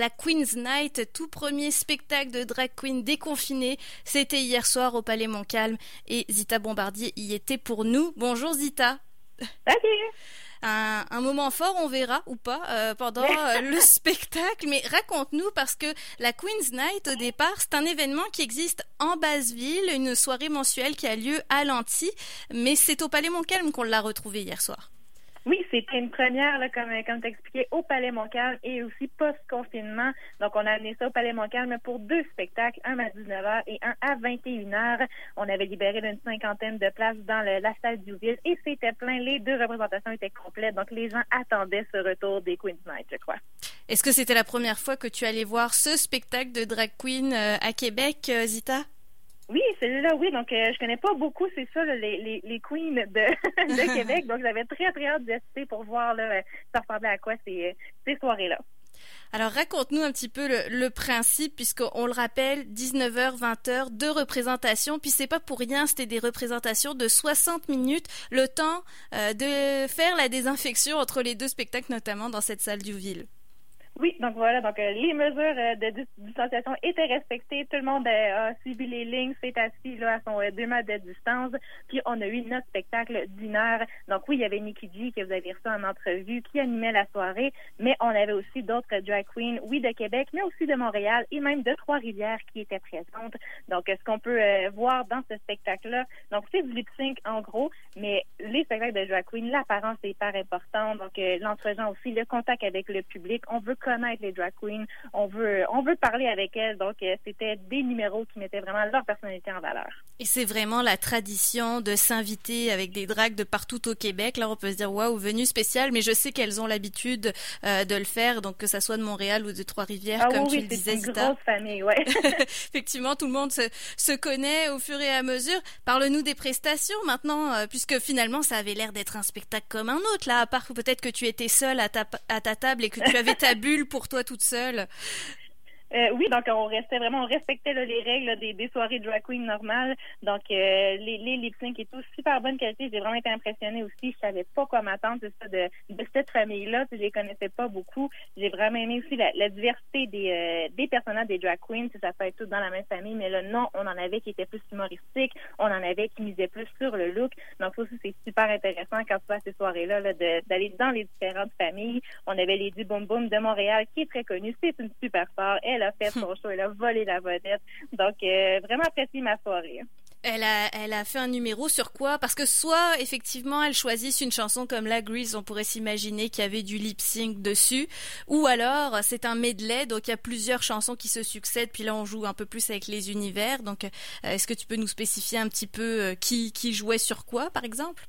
La Queen's Night, tout premier spectacle de drag queen déconfiné, c'était hier soir au Palais Montcalm et Zita Bombardier y était pour nous. Bonjour Zita. Salut. Un, moment fort, on verra ou pas euh, pendant euh, le spectacle. Mais raconte-nous parce que la Queen's Night au départ, c'est un événement qui existe en Basse-Ville, une soirée mensuelle qui a lieu à Lanty, mais c'est au Palais Montcalm qu'on l'a retrouvé hier soir. Oui, c'était une première, comme, comme tu expliqué, au Palais Montcalm et aussi post-confinement. Donc, on a amené ça au Palais Montcalm pour deux spectacles, un à 19h et un à 21h. On avait libéré une cinquantaine de places dans la salle du ville et c'était plein. Les deux représentations étaient complètes. Donc, les gens attendaient ce retour des Queen's Night, je crois. Est-ce que c'était la première fois que tu allais voir ce spectacle de drag queen euh, à Québec, euh, Zita? Oui, celui-là, oui. Donc, euh, je connais pas beaucoup, c'est ça, les, les, les, queens de, de Québec. Donc, j'avais très, très hâte d'essayer pour voir là, ça ressemblait à quoi ces, ces soirées-là. Alors raconte-nous un petit peu le, le principe, puisqu'on le rappelle, 19h, 20h, deux représentations, puis c'est pas pour rien, c'était des représentations de 60 minutes, le temps euh, de faire la désinfection entre les deux spectacles, notamment dans cette salle du ville. Oui, donc voilà, donc euh, les mesures euh, de distanciation étaient respectées. Tout le monde euh, a suivi les lignes, s'est assis là à son deux mètres de distance. Puis on a eu notre spectacle d'une heure. Donc oui, il y avait Nikki G que vous avez reçu en entrevue qui animait la soirée, mais on avait aussi d'autres drag queens, oui de Québec, mais aussi de Montréal et même de Trois-Rivières qui étaient présentes. Donc ce qu'on peut voir dans ce spectacle-là, donc c'est du lip sync en gros, mais les spectacles de drag queen, l'apparence est hyper importante. Donc l'entre-gens aussi, le contact avec le public, on veut connaître les drag queens, on veut, on veut parler avec elles. Donc, euh, c'était des numéros qui mettaient vraiment leur personnalité en valeur. Et c'est vraiment la tradition de s'inviter avec des drags de partout au Québec. Là, on peut se dire, waouh, venue spéciale, mais je sais qu'elles ont l'habitude euh, de le faire, donc que ça soit de Montréal ou de Trois-Rivières, ah comme tu le disais, c'est une grosse famille, ouais. Effectivement, tout le monde se, se, connaît au fur et à mesure. Parle-nous des prestations maintenant, euh, puisque finalement, ça avait l'air d'être un spectacle comme un autre, là, à part peut-être que tu étais seule à ta, à ta table et que tu avais ta bulle pour toi toute seule. Euh, oui, donc on restait vraiment, on respectait les règles des, des, soirées drag queen normales. Donc euh, les, les lip sync et tout, super bonne qualité. J'ai vraiment été impressionnée aussi. Je savais pas quoi m'attendre de de, de cette famille-là. Je les connaissais pas beaucoup. J'ai vraiment aimé aussi la, la diversité des, euh, des personnages des drag queens. Ça peut être tout dans la même famille, mais là non, on en avait qui étaient plus humoristiques, on en avait qui misaient plus sur le look. Donc ça aussi c'est super intéressant quand tu vas à ces soirées-là là, d'aller dans les différentes familles. On avait Lady Boom Boom de Montréal qui est très connue. C'est une super star. Elle a fait son show, elle a volé la vedette. Donc, euh, vraiment apprécié ma soirée. Elle a, elle a fait un numéro sur quoi? Parce que soit effectivement elle choisisse une chanson comme La Grease, on pourrait s'imaginer qu'il y avait du lip sync dessus, ou alors c'est un medley, donc il y a plusieurs chansons qui se succèdent, puis là on joue un peu plus avec les univers. Donc euh, est-ce que tu peux nous spécifier un petit peu euh, qui, qui jouait sur quoi par exemple?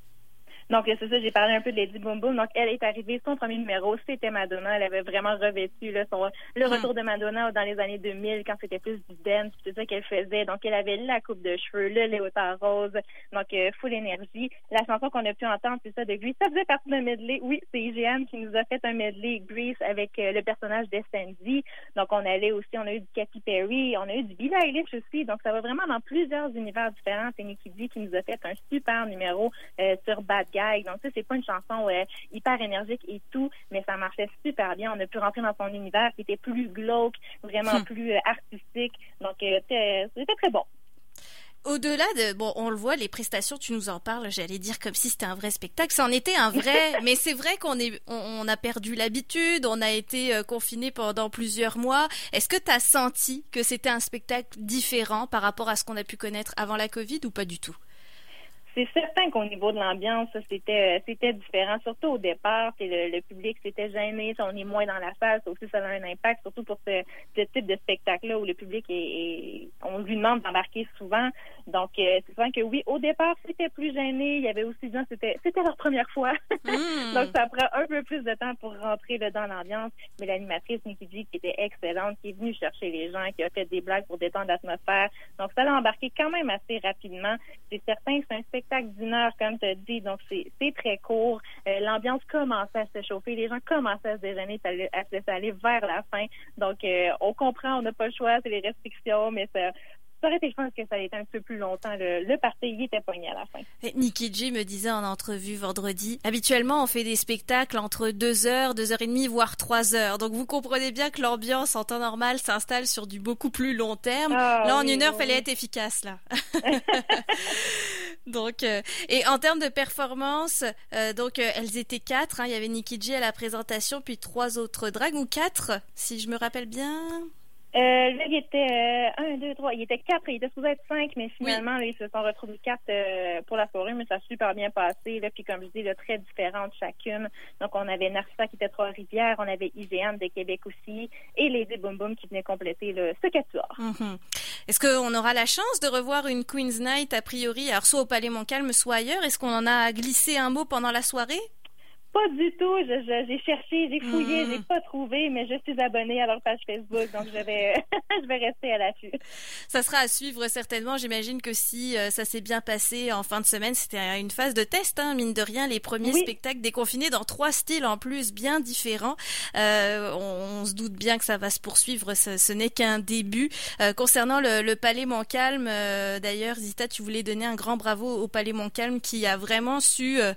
Donc, c'est ça, j'ai parlé un peu de Lady Boom Boom. Donc, elle est arrivée, son premier numéro, c'était Madonna. Elle avait vraiment revêtu là, son, le hmm. retour de Madonna dans les années 2000, quand c'était plus du dance, c'est ça qu'elle faisait. Donc, elle avait la coupe de cheveux, le léotard rose, donc euh, full énergie. La chanson qu'on a pu entendre, c'est ça, de Grease. Ça faisait partie d'un medley. Oui, c'est IGM qui nous a fait un medley Grease avec euh, le personnage de Sandy. Donc, on allait aussi, on a eu du Katy Perry, on a eu du Billie Eilish aussi. Donc, ça va vraiment dans plusieurs univers différents. C'est Nicky D qui nous a fait un super numéro euh, sur Bad Donc, ça, c'est pas une chanson euh, hyper énergique et tout, mais ça marchait super bien. On a pu rentrer dans son univers qui était plus glauque, vraiment hmm. plus euh, artistique. Donc, euh, c'était très bon. Au-delà de, bon, on le voit, les prestations, tu nous en parles, j'allais dire comme si c'était un vrai spectacle. Ça en était un vrai, mais c'est vrai qu'on est, on, a perdu l'habitude, on a été confiné pendant plusieurs mois. Est-ce que tu as senti que c'était un spectacle différent par rapport à ce qu'on a pu connaître avant la Covid ou pas du tout? C'est certain qu'au niveau de l'ambiance, c'était euh, c'était différent, surtout au départ. Le, le public s'était gêné, on est moins dans la salle, ça aussi ça a un impact, surtout pour ce, ce type de spectacle-là où le public est, on lui demande d'embarquer souvent. Donc euh, c'est vrai que oui, au départ c'était plus gêné. Il y avait aussi des gens, c'était c'était leur première fois, hmm. donc ça prend un peu plus de temps pour rentrer là, dans l'ambiance. Mais l'animatrice Nikki qui était excellente, qui est venue chercher les gens, qui a fait des blagues pour détendre l'atmosphère. Donc ça l'a embarqué quand même assez rapidement. C'est certain que c'est un spectacle d'une heure, comme tu as dit, donc c'est très court. Euh, l'ambiance commençait à se chauffer, les gens commençaient à se déjeuner, à se laisser aller vers la fin. Donc, euh, on comprend, on n'a pas le choix, c'est les restrictions, mais ça, ça aurait été le fun que ça ait été un peu plus longtemps. Le, le party, il était pogné à la fin. Nicky J me disait en entrevue vendredi, habituellement, on fait des spectacles entre deux heures, deux heures et demie, voire trois heures. Donc, vous comprenez bien que l'ambiance en temps normal s'installe sur du beaucoup plus long terme. Ah, là, en oui, une heure, oui, fallait être efficace, là. donc, euh, et en termes de performance, euh, donc, euh, elles étaient quatre. hein. Il y avait Nicky J à la présentation, puis trois autres dragues, ou quatre, si je me rappelle bien. Euh, là, il était euh, un, deux, trois. Il était quatre. Il était supposé être cinq, mais finalement, là, ils se sont retrouvés quatre euh, pour la soirée, mais ça a super bien passé. Là, puis comme je dis, là, très différentes chacune. Donc, on avait Narcissa qui était Trois-Rivières, on avait IGN de Québec aussi, et Lady Boom Boom qui venait compléter le, ce quatuor. Mhm. Est-ce qu'on aura la chance de revoir une Queen's Night a priori, alors soit au Palais Montcalm, soit ailleurs Est-ce qu'on en a glissé un mot pendant la soirée? Pas du tout. Je- je- J'ai cherché, j'ai fouillé, Mm. j'ai pas trouvé, mais je suis abonnée à leur page Facebook, donc je vais, je vais rester à l'affût. Ça sera à suivre certainement. J'imagine que si euh, ça s'est bien passé en fin de semaine, c'était une phase de test, hein, mine de rien, les premiers Oui. spectacles déconfinés dans trois styles en plus bien différents. Euh, on, on se doute bien que ça va se poursuivre. Ce, ce n'est qu'un début. Euh, concernant le, le Palais Montcalm, euh, d'ailleurs, Zita, tu voulais donner un grand bravo au Palais Montcalm qui a vraiment su euh,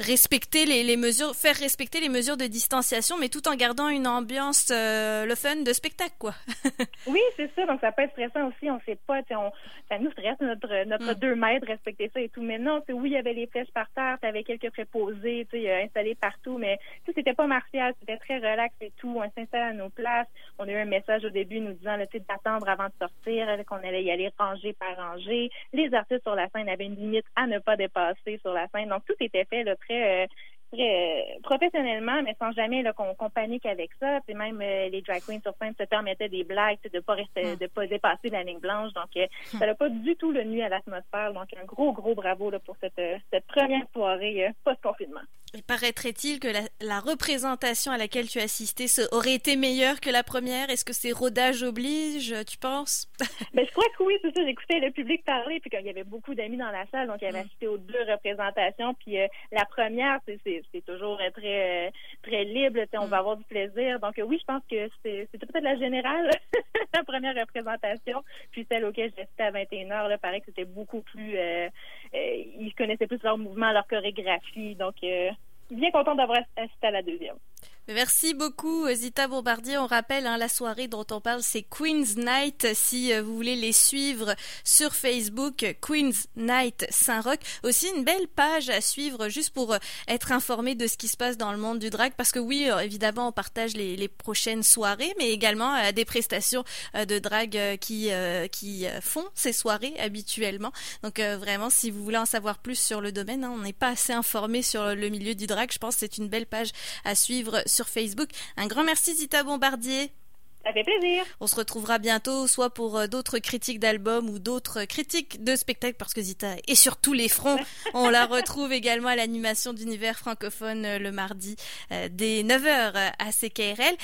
respecter les, les mesures, faire respecter les mesures de distanciation, mais tout en gardant une ambiance, euh, le fun de spectacle, quoi. Oui, c'est ça. Donc, ça peut être stressant aussi. On sait pas, on, ça nous stresse notre, notre Mm. deux mètres, respecter ça et tout. Mais non, sais, oui, il y avait les flèches par terre, tu avais quelques préposés, tu sais, euh, installés partout, mais sais, c'était pas martial, c'était très relax et tout. On s'installait à nos places. On a eu un message au début nous disant, tu sais, d'attendre avant de sortir, qu'on allait y aller rangée par rangée. Les artistes sur la scène avaient une limite à ne pas dépasser sur la scène. Donc, tout était fait, là, très, euh, très euh, professionnellement, mais sans jamais qu'on qu'on panique avec ça. Puis même euh, les drag queens sur scène se permettaient des blagues, de pas rester, Mm. de pas dépasser la ligne blanche. Donc euh, ça n'a pas du tout le nuit à l'atmosphère. Donc un gros gros bravo là, pour cette cette première soirée euh, post confinement. Et paraîtrait-il que la, la représentation à laquelle tu as assisté aurait été meilleure que la première? Est-ce que c'est rodage oblige, tu penses? Ben je crois que oui, c'est ça. J'écoutais le public parler, puis qu'il y avait beaucoup d'amis dans la salle, donc il y avait Mm. assisté aux deux représentations. Puis la première, c'est c'est toujours euh, très euh, très libre. On Mm. va avoir du plaisir. Donc euh, oui, je pense que c'est- c'était peut-être la générale, la première représentation. Puis celle auquel j'assistais à 21h, là, paraît que c'était beaucoup plus. Euh, euh, ils connaissaient plus leur mouvement, leur chorégraphie. Donc bien content d'avoir assisté à la deuxième. Merci beaucoup Zita Bombardier. On rappelle hein, la soirée dont on parle, c'est Queen's Night. Si euh, vous voulez les suivre sur Facebook, Queen's Night Saint-Roch. Aussi une belle page à suivre juste pour euh, être informé de ce qui se passe dans le monde du drag. Parce que oui, euh, évidemment, on partage les, les prochaines soirées, mais également euh, des prestations de drag qui, qui font ces soirées habituellement. Donc vraiment, si vous voulez en savoir plus sur le domaine, hein, on n'est pas assez informé sur le milieu du drag. Je pense que c'est une belle page à suivre Facebook. Un grand merci Zita Bombardier. Ça fait plaisir. On se retrouvera bientôt, soit pour euh, d'autres critiques d'albums ou d'autres critiques de spectacles, parce que Zita est sur tous les fronts. On la retrouve également à l'animation d'univers francophone euh, le mardi euh, dès 9h à CKRL.